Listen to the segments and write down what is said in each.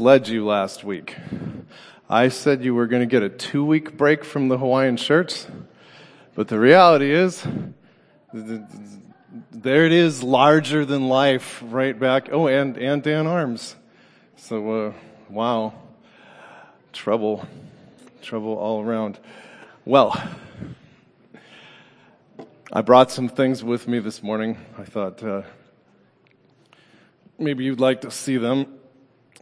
led you last week. I said you were going to get a two week break from the Hawaiian shirts, but the reality is, there it is, larger than life, right back. Oh, and, and Dan Arms. So, uh, wow. Trouble. Trouble all around. Well, I brought some things with me this morning. I thought uh, maybe you'd like to see them.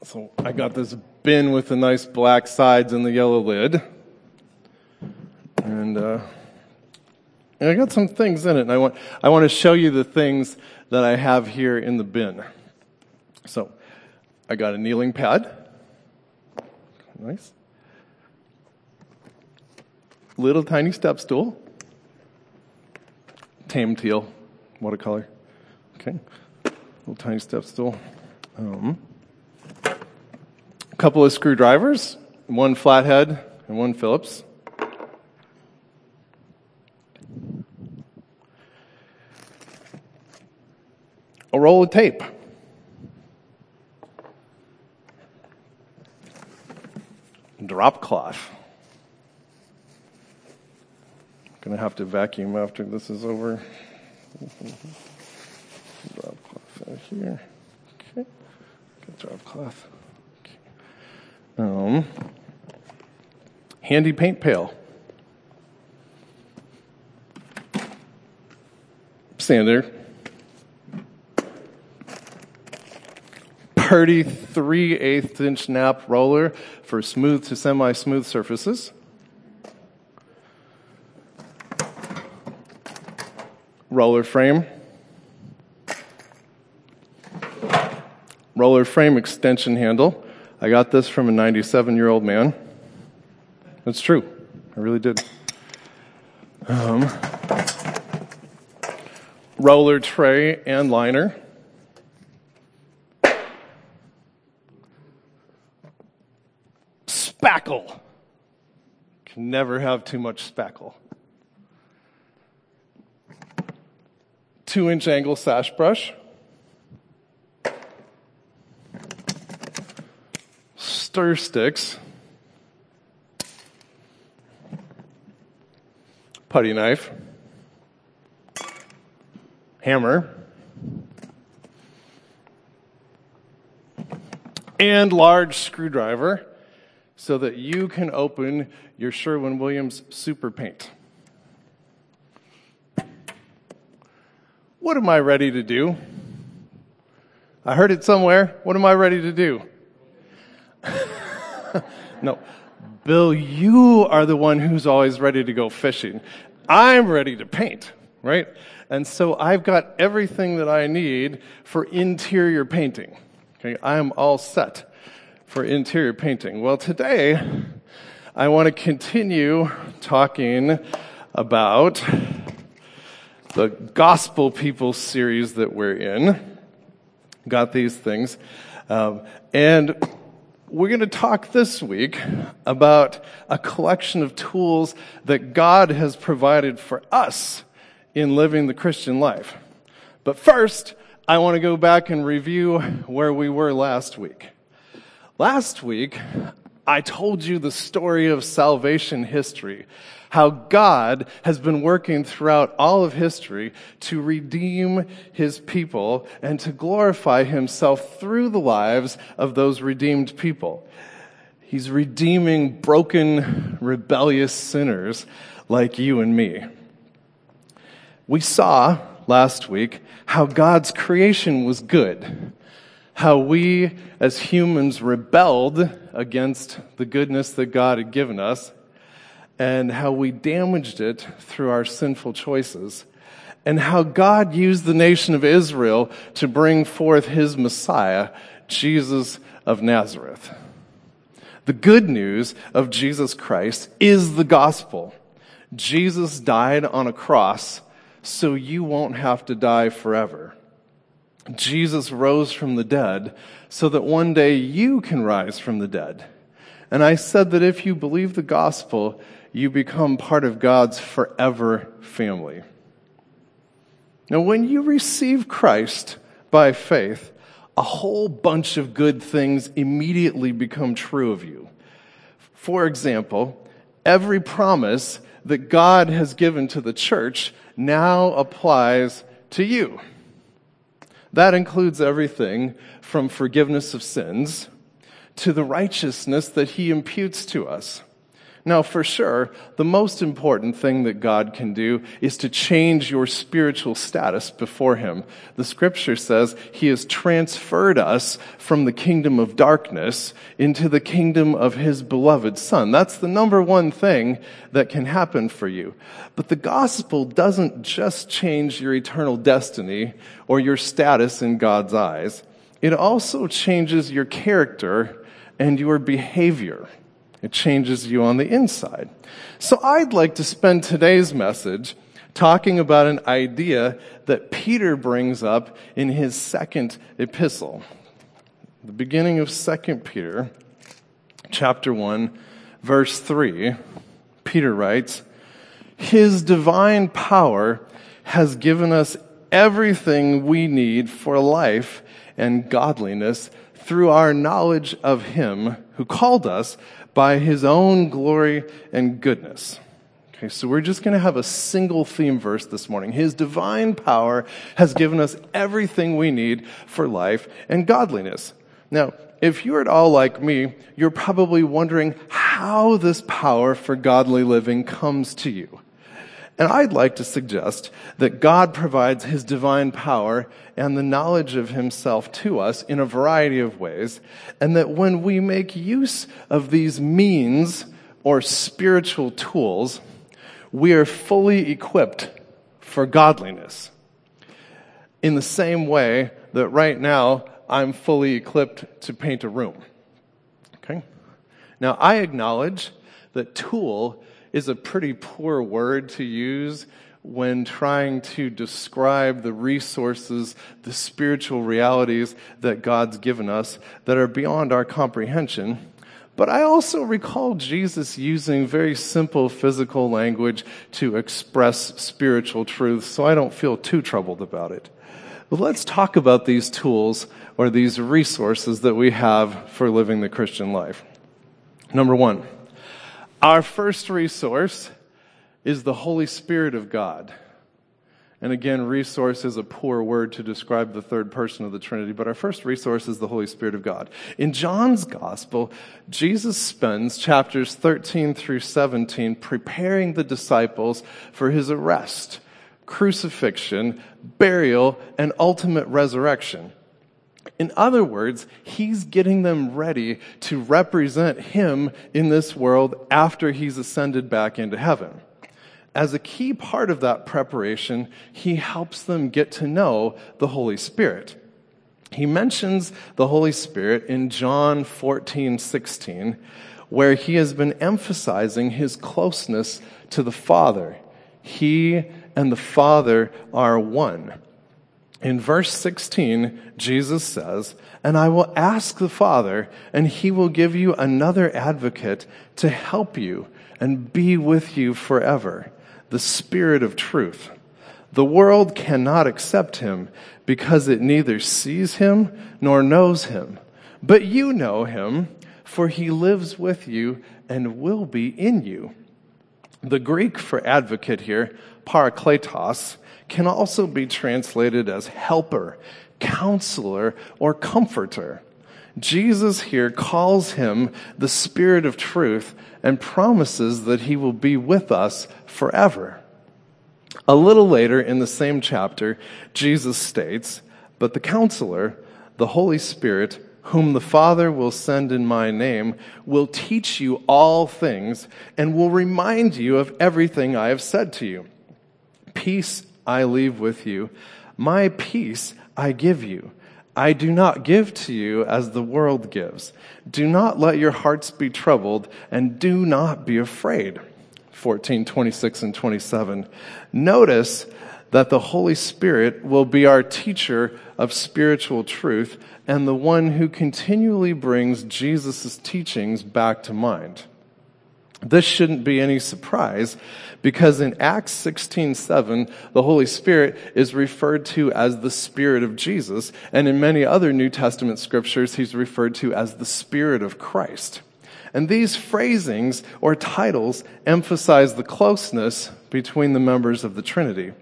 So I got this bin with the nice black sides and the yellow lid. And, uh, and I got some things in it, and I want, I want to show you the things that I have here in the bin. So I got a kneeling pad. Nice. Little tiny step stool. Tame teal watercolor. Okay. Little tiny step stool. Um, couple of screwdrivers, one flathead and one Phillips. A roll of tape. Drop cloth. Gonna have to vacuum after this is over. Drop cloth out here. Okay. drop cloth. Um, handy paint pail. Sander. Purdy 3 8 inch nap roller for smooth to semi smooth surfaces. Roller frame. Roller frame extension handle. I got this from a 97 year old man. That's true. I really did. Um, roller tray and liner. Spackle. Can never have too much spackle. Two inch angle sash brush. Stir sticks, putty knife, hammer, and large screwdriver so that you can open your Sherwin Williams super paint. What am I ready to do? I heard it somewhere. What am I ready to do? no. Bill, you are the one who's always ready to go fishing. I'm ready to paint, right? And so I've got everything that I need for interior painting. Okay, I am all set for interior painting. Well, today I want to continue talking about the Gospel People series that we're in. Got these things. Um, and we're going to talk this week about a collection of tools that God has provided for us in living the Christian life. But first, I want to go back and review where we were last week. Last week, I told you the story of salvation history how God has been working throughout all of history to redeem his people and to glorify himself through the lives of those redeemed people. He's redeeming broken, rebellious sinners like you and me. We saw last week how God's creation was good, how we as humans rebelled against the goodness that God had given us, and how we damaged it through our sinful choices, and how God used the nation of Israel to bring forth his Messiah, Jesus of Nazareth. The good news of Jesus Christ is the gospel. Jesus died on a cross so you won't have to die forever. Jesus rose from the dead so that one day you can rise from the dead. And I said that if you believe the gospel, you become part of God's forever family. Now, when you receive Christ by faith, a whole bunch of good things immediately become true of you. For example, every promise that God has given to the church now applies to you. That includes everything from forgiveness of sins to the righteousness that he imputes to us. Now, for sure, the most important thing that God can do is to change your spiritual status before Him. The scripture says He has transferred us from the kingdom of darkness into the kingdom of His beloved Son. That's the number one thing that can happen for you. But the gospel doesn't just change your eternal destiny or your status in God's eyes. It also changes your character and your behavior. It changes you on the inside. So I'd like to spend today's message talking about an idea that Peter brings up in his second epistle. The beginning of 2 Peter, chapter 1, verse 3, Peter writes, His divine power has given us everything we need for life and godliness through our knowledge of Him who called us by his own glory and goodness. Okay, so we're just going to have a single theme verse this morning. His divine power has given us everything we need for life and godliness. Now, if you're at all like me, you're probably wondering how this power for godly living comes to you. And I'd like to suggest that God provides His divine power and the knowledge of Himself to us in a variety of ways, and that when we make use of these means or spiritual tools, we are fully equipped for godliness. In the same way that right now I'm fully equipped to paint a room. Okay? Now I acknowledge that tool is a pretty poor word to use when trying to describe the resources, the spiritual realities that God's given us that are beyond our comprehension. But I also recall Jesus using very simple physical language to express spiritual truths, so I don't feel too troubled about it. But let's talk about these tools or these resources that we have for living the Christian life. Number one, our first resource is the Holy Spirit of God. And again, resource is a poor word to describe the third person of the Trinity, but our first resource is the Holy Spirit of God. In John's Gospel, Jesus spends chapters 13 through 17 preparing the disciples for his arrest, crucifixion, burial, and ultimate resurrection. In other words, he's getting them ready to represent him in this world after he's ascended back into heaven. As a key part of that preparation, he helps them get to know the Holy Spirit. He mentions the Holy Spirit in John 14, 16, where he has been emphasizing his closeness to the Father. He and the Father are one. In verse 16, Jesus says, And I will ask the Father, and he will give you another advocate to help you and be with you forever, the Spirit of truth. The world cannot accept him because it neither sees him nor knows him. But you know him, for he lives with you and will be in you. The Greek for advocate here, parakletos, can also be translated as helper, counselor, or comforter. Jesus here calls him the Spirit of truth and promises that he will be with us forever. A little later in the same chapter, Jesus states, But the counselor, the Holy Spirit, whom the Father will send in my name, will teach you all things and will remind you of everything I have said to you. Peace I leave with you. My peace I give you. I do not give to you as the world gives. Do not let your hearts be troubled and do not be afraid. 14, 26 and 27. Notice that the Holy Spirit will be our teacher of spiritual truth and the one who continually brings Jesus' teachings back to mind. This shouldn't be any surprise because in Acts 16:7 the Holy Spirit is referred to as the spirit of Jesus and in many other New Testament scriptures he's referred to as the spirit of Christ. And these phrasings or titles emphasize the closeness between the members of the Trinity.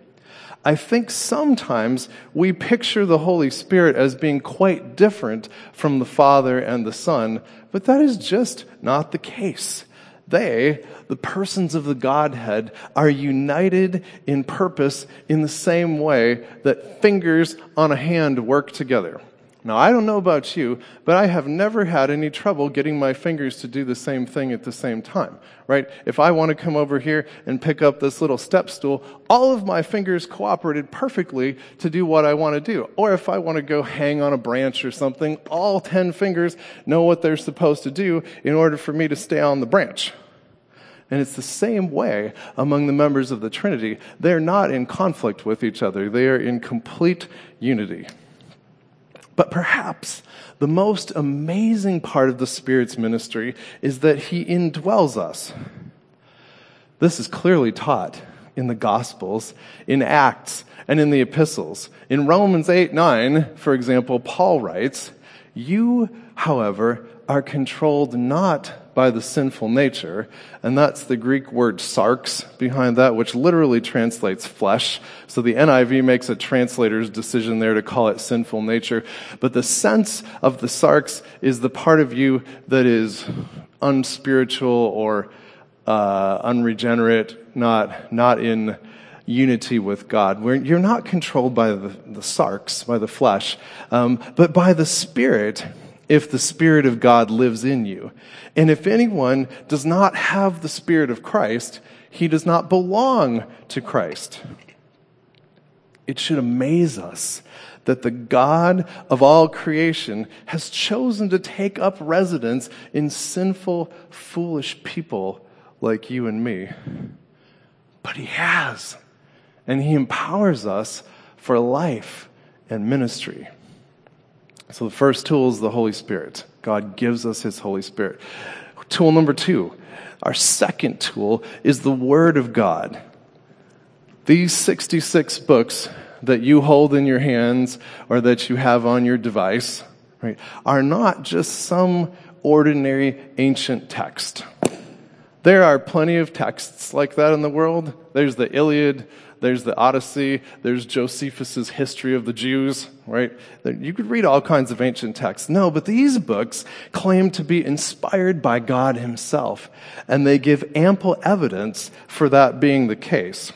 I think sometimes we picture the Holy Spirit as being quite different from the Father and the Son, but that is just not the case. They, the persons of the Godhead, are united in purpose in the same way that fingers on a hand work together. Now, I don't know about you, but I have never had any trouble getting my fingers to do the same thing at the same time, right? If I want to come over here and pick up this little step stool, all of my fingers cooperated perfectly to do what I want to do. Or if I want to go hang on a branch or something, all 10 fingers know what they're supposed to do in order for me to stay on the branch. And it's the same way among the members of the Trinity. They're not in conflict with each other. They are in complete unity. But perhaps the most amazing part of the Spirit's ministry is that He indwells us. This is clearly taught in the Gospels, in Acts, and in the epistles. In Romans 8 9, for example, Paul writes, You, however, are controlled not by the sinful nature, and that's the Greek word sarx behind that, which literally translates flesh. So the NIV makes a translator's decision there to call it sinful nature. But the sense of the sarx is the part of you that is unspiritual or uh, unregenerate, not, not in unity with God. Where you're not controlled by the, the by the flesh, um, but by the Spirit if the Spirit of God lives in you. And if anyone does not have the Spirit of Christ, he does not belong to Christ. It should amaze us that the God of all creation has chosen to take up residence in sinful, foolish people like you and me. But he has. And he empowers us for life and ministry. So the first tool is the Holy Spirit. God gives us His Holy Spirit. Tool number two, our second tool is the Word of God. These 66 books that you hold in your hands or that you have on your device, right, are not just some ordinary ancient text. There are plenty of texts like that in the world. There's the Iliad, there's the Odyssey, there's Josephus's History of the Jews, right? You could read all kinds of ancient texts. No, but these books claim to be inspired by God himself, and they give ample evidence for that being the case.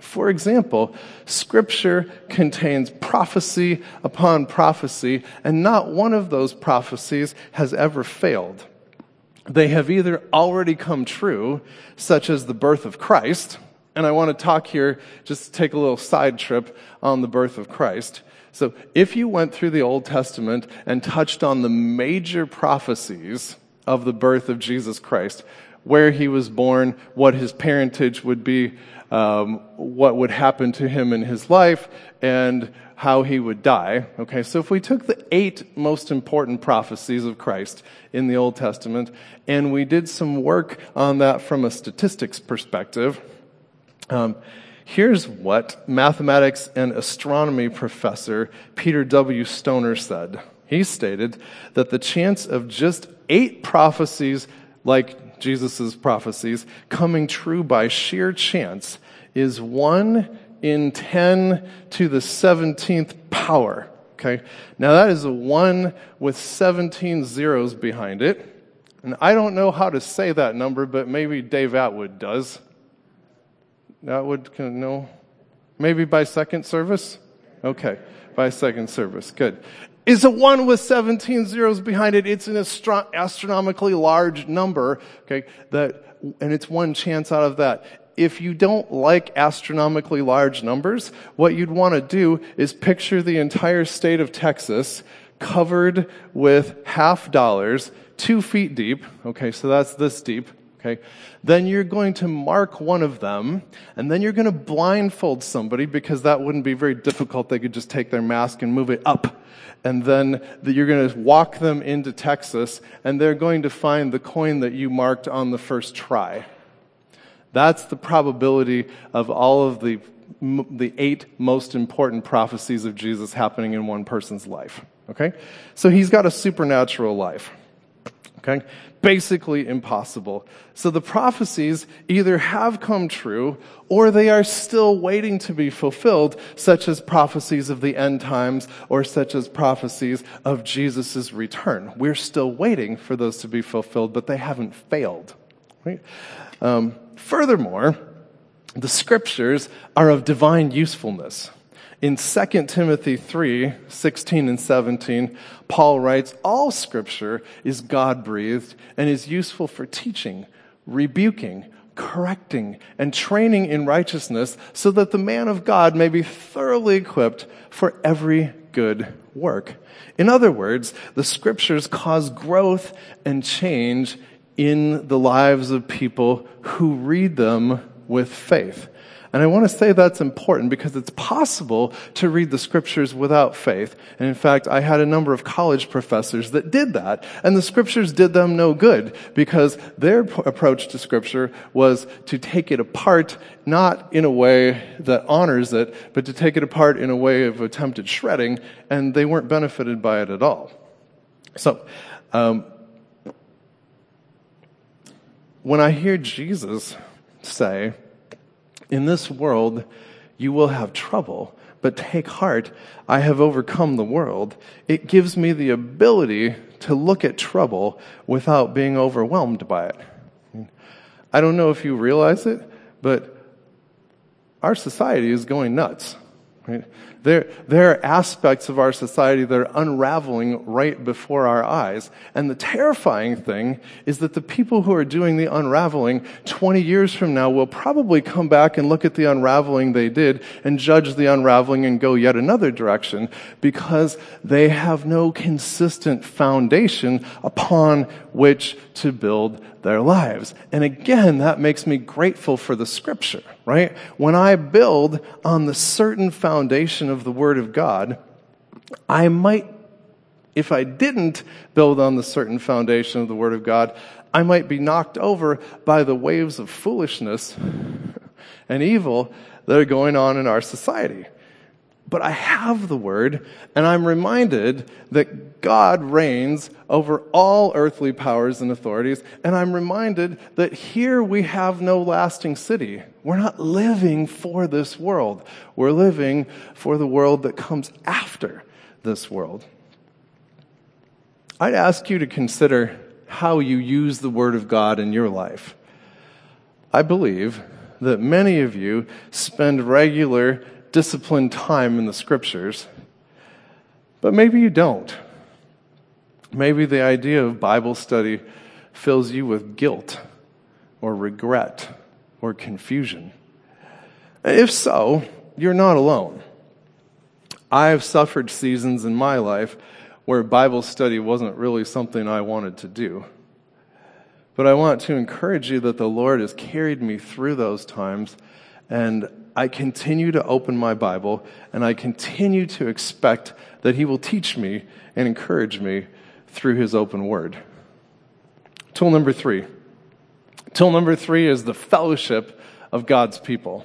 For example, scripture contains prophecy upon prophecy, and not one of those prophecies has ever failed. They have either already come true, such as the birth of Christ, and I want to talk here, just take a little side trip on the birth of Christ. So, if you went through the Old Testament and touched on the major prophecies of the birth of Jesus Christ, where he was born, what his parentage would be, um, what would happen to him in his life, and how he would die. Okay, so if we took the eight most important prophecies of Christ in the Old Testament and we did some work on that from a statistics perspective, um, here's what mathematics and astronomy professor Peter W. Stoner said. He stated that the chance of just eight prophecies, like Jesus' prophecies, coming true by sheer chance is 1 in 10 to the 17th power. Okay? Now that is a 1 with 17 zeros behind it. And I don't know how to say that number, but maybe Dave Atwood does. That would, no? Maybe by second service? Okay, by second service. Good. Is a one with 17 zeros behind it. It's an astro- astronomically large number, okay, that, and it's one chance out of that. If you don't like astronomically large numbers, what you'd want to do is picture the entire state of Texas covered with half dollars, two feet deep. Okay, so that's this deep Okay? Then you're going to mark one of them, and then you're going to blindfold somebody because that wouldn't be very difficult. They could just take their mask and move it up. And then you're going to walk them into Texas, and they're going to find the coin that you marked on the first try. That's the probability of all of the, the eight most important prophecies of Jesus happening in one person's life. Okay? So he's got a supernatural life. Okay? Basically impossible. So the prophecies either have come true or they are still waiting to be fulfilled, such as prophecies of the end times or such as prophecies of Jesus' return. We're still waiting for those to be fulfilled, but they haven't failed. Right? Um, furthermore, the scriptures are of divine usefulness. In 2 Timothy 3 16 and 17, Paul writes, All scripture is God breathed and is useful for teaching, rebuking, correcting, and training in righteousness, so that the man of God may be thoroughly equipped for every good work. In other words, the scriptures cause growth and change in the lives of people who read them with faith. And I want to say that's important because it's possible to read the scriptures without faith. And in fact, I had a number of college professors that did that. And the scriptures did them no good because their approach to scripture was to take it apart, not in a way that honors it, but to take it apart in a way of attempted shredding. And they weren't benefited by it at all. So, um, when I hear Jesus say, in this world, you will have trouble, but take heart. I have overcome the world. It gives me the ability to look at trouble without being overwhelmed by it. I don't know if you realize it, but our society is going nuts. Right? There, there are aspects of our society that are unraveling right before our eyes. And the terrifying thing is that the people who are doing the unraveling 20 years from now will probably come back and look at the unraveling they did and judge the unraveling and go yet another direction because they have no consistent foundation upon which to build their lives. And again, that makes me grateful for the scripture, right? When I build on the certain foundation of the Word of God, I might, if I didn't build on the certain foundation of the Word of God, I might be knocked over by the waves of foolishness and evil that are going on in our society but I have the word, and I'm reminded that God reigns over all earthly powers and authorities, and I'm reminded that here we have no lasting city. We're not living for this world. We're living for the world that comes after this world. I'd ask you to consider how you use the Word of God in your life. I believe that many of you spend regular disciplined time in the scriptures, but maybe you don't. Maybe the idea of Bible study fills you with guilt or regret or confusion. If so, you're not alone. I have suffered seasons in my life where Bible study wasn't really something I wanted to do. But I want to encourage you that the Lord has carried me through those times, and I continue to open my Bible and I continue to expect that He will teach me and encourage me through His open word. Tool number three. Tool number three is the fellowship of God's people.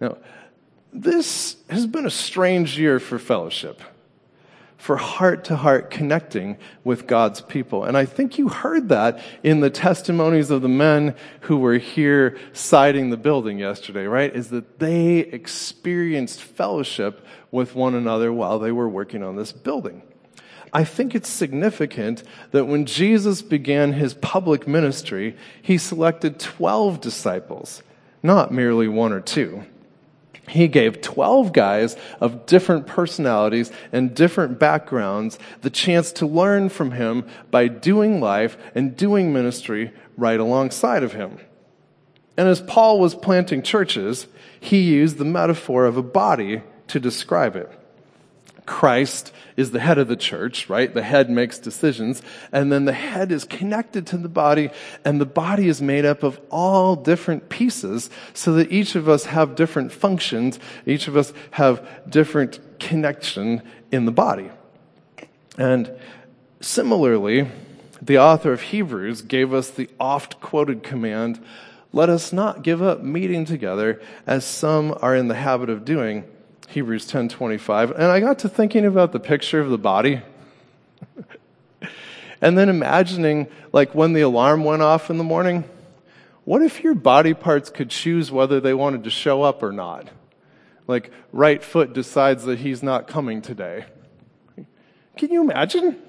Now, this has been a strange year for fellowship for heart to heart connecting with God's people. And I think you heard that in the testimonies of the men who were here siding the building yesterday, right? Is that they experienced fellowship with one another while they were working on this building. I think it's significant that when Jesus began his public ministry, he selected 12 disciples, not merely one or two he gave 12 guys of different personalities and different backgrounds the chance to learn from him by doing life and doing ministry right alongside of him. And as Paul was planting churches, he used the metaphor of a body to describe it. Christ is the head of the church, right? The head makes decisions. And then the head is connected to the body and the body is made up of all different pieces so that each of us have different functions. Each of us have different connection in the body. And similarly, the author of Hebrews gave us the oft quoted command, let us not give up meeting together as some are in the habit of doing Hebrews 10:25, and I got to thinking about the picture of the body. and then imagining like when the alarm went off in the morning, what if your body parts could choose whether they wanted to show up or not? Like right foot decides that he's not coming today. Can you imagine?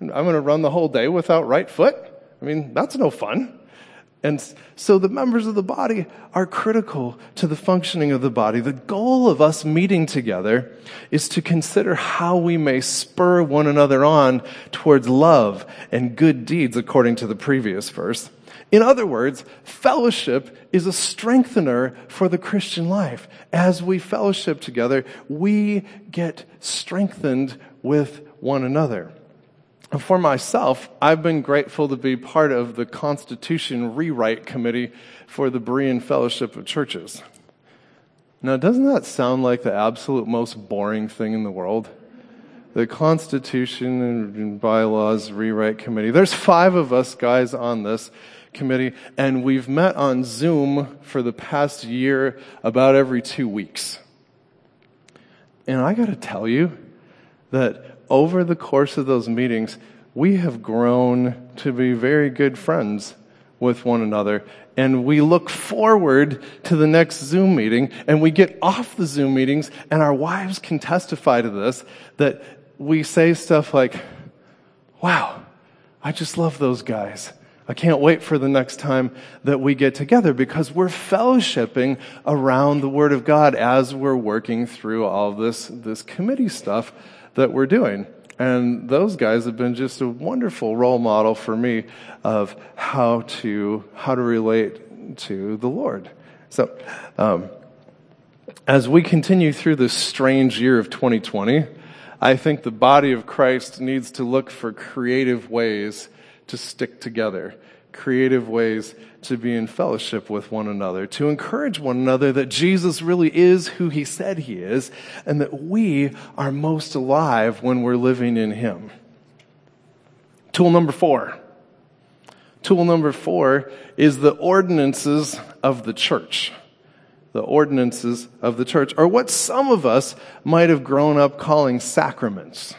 I'm going to run the whole day without right foot? I mean, that's no fun. And so the members of the body are critical to the functioning of the body. The goal of us meeting together is to consider how we may spur one another on towards love and good deeds according to the previous verse. In other words, fellowship is a strengthener for the Christian life. As we fellowship together, we get strengthened with one another for myself, I've been grateful to be part of the Constitution Rewrite Committee for the Berean Fellowship of Churches. Now, doesn't that sound like the absolute most boring thing in the world? The Constitution and Bylaws Rewrite Committee. There's five of us guys on this committee, and we've met on Zoom for the past year about every two weeks. And I gotta tell you that over the course of those meetings, we have grown to be very good friends with one another. And we look forward to the next Zoom meeting and we get off the Zoom meetings and our wives can testify to this that we say stuff like, wow, I just love those guys. I can't wait for the next time that we get together because we're fellowshipping around the Word of God as we're working through all this, this committee stuff that we're doing. And those guys have been just a wonderful role model for me of how to, how to relate to the Lord. So, um, as we continue through this strange year of 2020, I think the body of Christ needs to look for creative ways to stick together creative ways to be in fellowship with one another, to encourage one another that Jesus really is who he said he is, and that we are most alive when we're living in him. Tool number four. Tool number four is the ordinances of the church. The ordinances of the church, are what some of us might have grown up calling sacraments.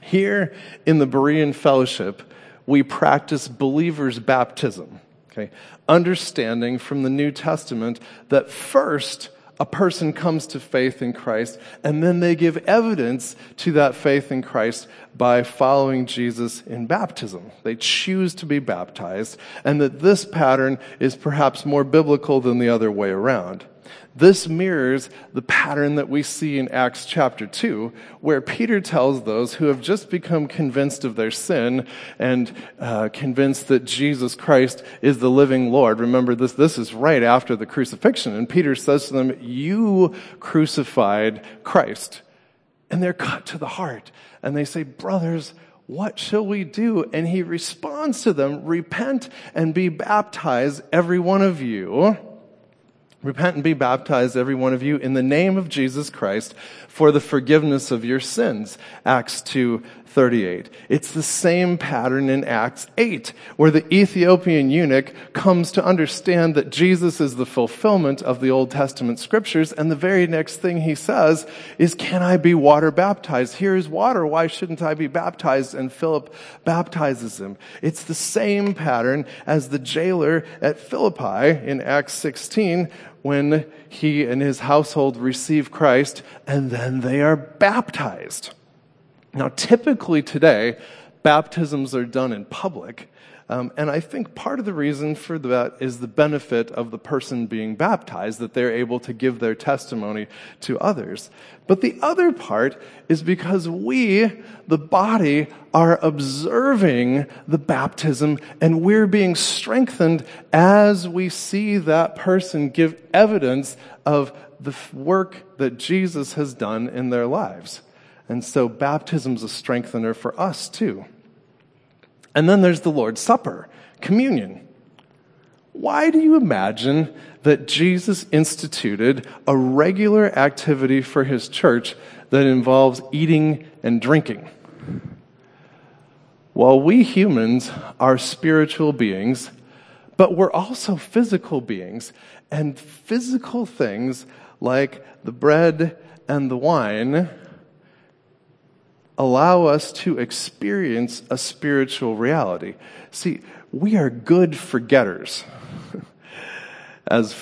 Here in the Berean Fellowship, we practice believers' baptism. Okay? Understanding from the New Testament that first, a person comes to faith in Christ, and then they give evidence to that faith in Christ by following Jesus in baptism. They choose to be baptized, and that this pattern is perhaps more biblical than the other way around. This mirrors the pattern that we see in Acts chapter 2, where Peter tells those who have just become convinced of their sin and uh, convinced that Jesus Christ is the living Lord. Remember, this, this is right after the crucifixion. And Peter says to them, You crucified Christ. And they're cut to the heart. And they say, Brothers, what shall we do? And he responds to them, Repent and be baptized, every one of you Repent and be baptized, every one of you, in the name of Jesus Christ for the forgiveness of your sins. Acts 2 38. It's the same pattern in Acts 8, where the Ethiopian eunuch comes to understand that Jesus is the fulfillment of the Old Testament scriptures, and the very next thing he says is, Can I be water baptized? Here is water. Why shouldn't I be baptized? And Philip baptizes him. It's the same pattern as the jailer at Philippi in Acts 16, when he and his household receive Christ, and then they are baptized. Now, typically today, baptisms are done in public. Um, and I think part of the reason for that is the benefit of the person being baptized, that they're able to give their testimony to others. But the other part is because we, the body, are observing the baptism and we're being strengthened as we see that person give evidence of the work that Jesus has done in their lives. And so baptism's a strengthener for us too. And then there's the Lord's Supper, communion. Why do you imagine that Jesus instituted a regular activity for his church that involves eating and drinking? Well, we humans are spiritual beings, but we're also physical beings. And physical things like the bread and the wine allow us to experience a spiritual reality. See, we are good forgetters. As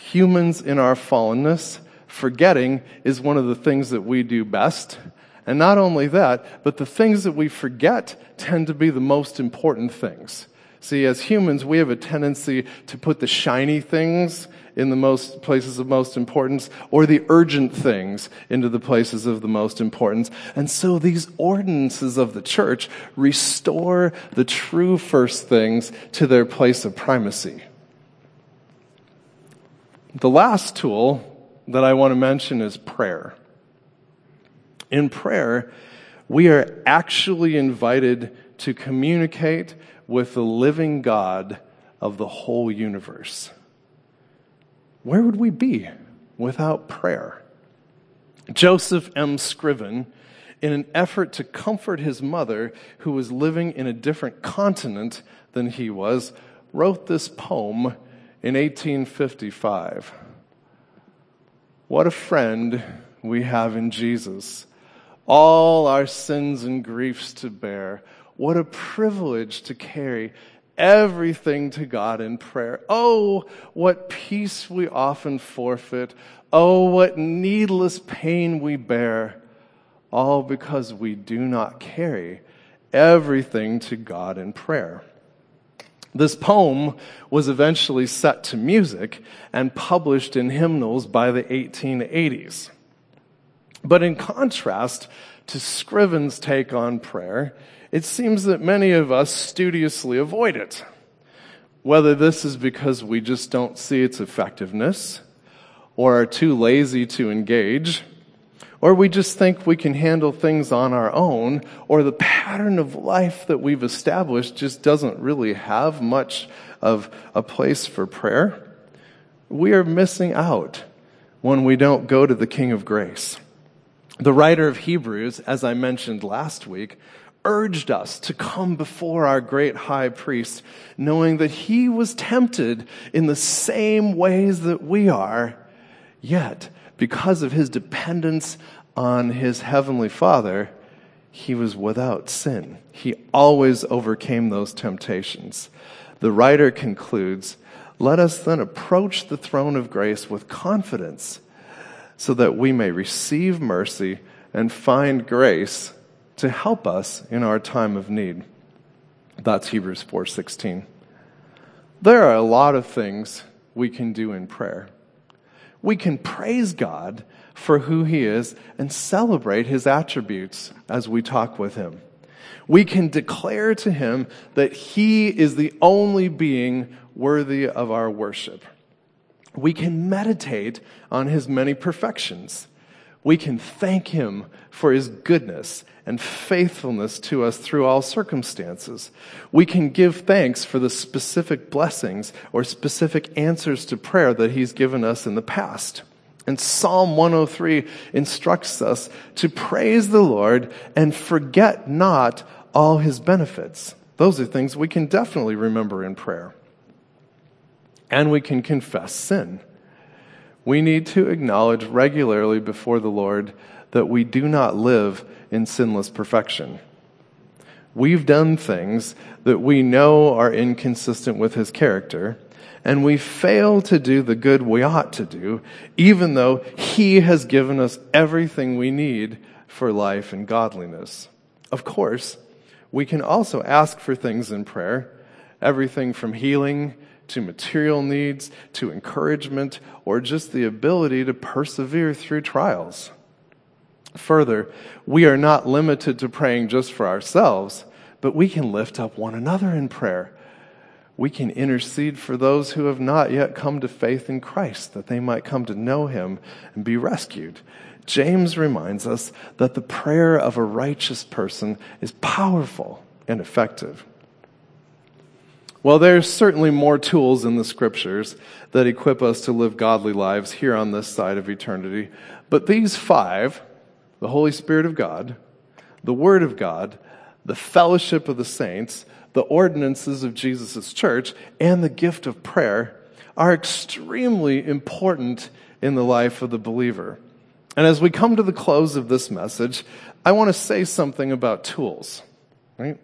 humans in our fallenness, forgetting is one of the things that we do best. And not only that, but the things that we forget tend to be the most important things. See, as humans, we have a tendency to put the shiny things in the most places of most importance or the urgent things into the places of the most importance. And so these ordinances of the church restore the true first things to their place of primacy. The last tool that I want to mention is prayer. In prayer, we are actually invited to communicate with the living God of the whole universe where would we be without prayer? Joseph M. Scriven, in an effort to comfort his mother, who was living in a different continent than he was, wrote this poem in 1855. What a friend we have in Jesus. All our sins and griefs to bear. What a privilege to carry everything to God in prayer. Oh, what peace we often forfeit. Oh, what needless pain we bear. All because we do not carry everything to God in prayer. This poem was eventually set to music and published in hymnals by the 1880s. But in contrast to Scriven's take on prayer, it seems that many of us studiously avoid it. Whether this is because we just don't see its effectiveness, or are too lazy to engage, or we just think we can handle things on our own, or the pattern of life that we've established just doesn't really have much of a place for prayer, we are missing out when we don't go to the King of Grace. The writer of Hebrews, as I mentioned last week, urged us to come before our great high priest, knowing that he was tempted in the same ways that we are, yet, because of his dependence on his heavenly Father, he was without sin. He always overcame those temptations. The writer concludes, let us then approach the throne of grace with confidence so that we may receive mercy and find grace to help us in our time of need. That's Hebrews 4:16. There are a lot of things we can do in prayer. We can praise God for who he is and celebrate his attributes as we talk with him. We can declare to him that he is the only being worthy of our worship. We can meditate on his many perfections we can thank Him for His goodness and faithfulness to us through all circumstances. We can give thanks for the specific blessings or specific answers to prayer that He's given us in the past. And Psalm 103 instructs us to praise the Lord and forget not all His benefits. Those are things we can definitely remember in prayer. And we can confess sin we need to acknowledge regularly before the Lord that we do not live in sinless perfection. We've done things that we know are inconsistent with His character, and we fail to do the good we ought to do, even though He has given us everything we need for life and godliness. Of course, we can also ask for things in prayer, everything from healing to material needs, to encouragement, or just the ability to persevere through trials. Further, we are not limited to praying just for ourselves, but we can lift up one another in prayer. We can intercede for those who have not yet come to faith in Christ, that they might come to know Him and be rescued. James reminds us that the prayer of a righteous person is powerful and effective. Well, there's certainly more tools in the scriptures that equip us to live godly lives here on this side of eternity. But these five, the Holy Spirit of God, the Word of God, the fellowship of the saints, the ordinances of Jesus' church, and the gift of prayer are extremely important in the life of the believer. And as we come to the close of this message, I want to say something about tools. Right?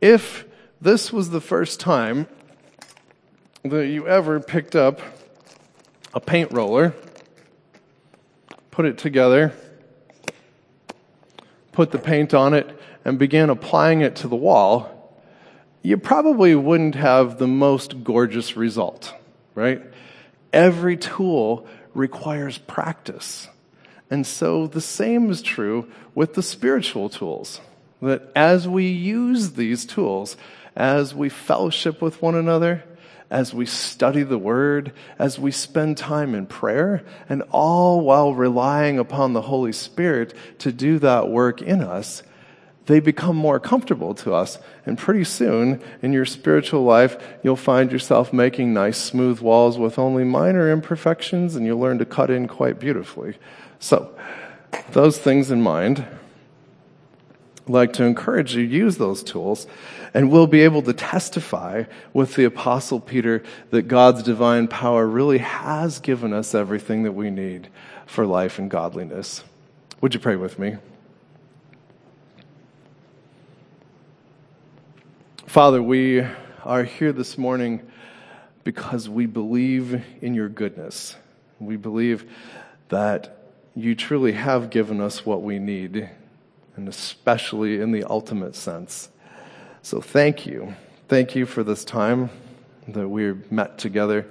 If this was the first time that you ever picked up a paint roller, put it together, put the paint on it, and began applying it to the wall, you probably wouldn't have the most gorgeous result, right? Every tool requires practice. And so the same is true with the spiritual tools. That as we use these tools, as we fellowship with one another, as we study the word, as we spend time in prayer, and all while relying upon the Holy Spirit to do that work in us, they become more comfortable to us. And pretty soon in your spiritual life, you'll find yourself making nice, smooth walls with only minor imperfections, and you'll learn to cut in quite beautifully. So, those things in mind, I'd like to encourage you use those tools and we'll be able to testify with the apostle Peter that God's divine power really has given us everything that we need for life and godliness. Would you pray with me? Father, we are here this morning because we believe in your goodness. We believe that you truly have given us what we need and especially in the ultimate sense. So thank you. Thank you for this time that we're met together.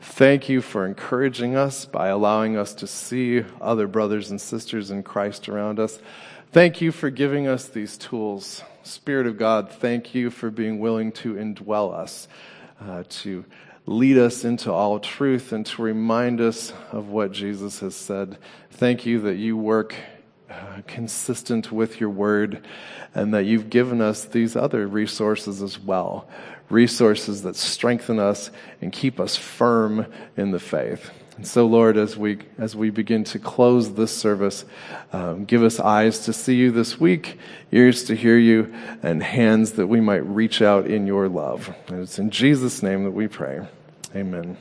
Thank you for encouraging us by allowing us to see other brothers and sisters in Christ around us. Thank you for giving us these tools. Spirit of God, thank you for being willing to indwell us, uh, to lead us into all truth, and to remind us of what Jesus has said. Thank you that you work uh, consistent with your word and that you've given us these other resources as well. Resources that strengthen us and keep us firm in the faith. And so, Lord, as we, as we begin to close this service, um, give us eyes to see you this week, ears to hear you, and hands that we might reach out in your love. And it's in Jesus' name that we pray. Amen.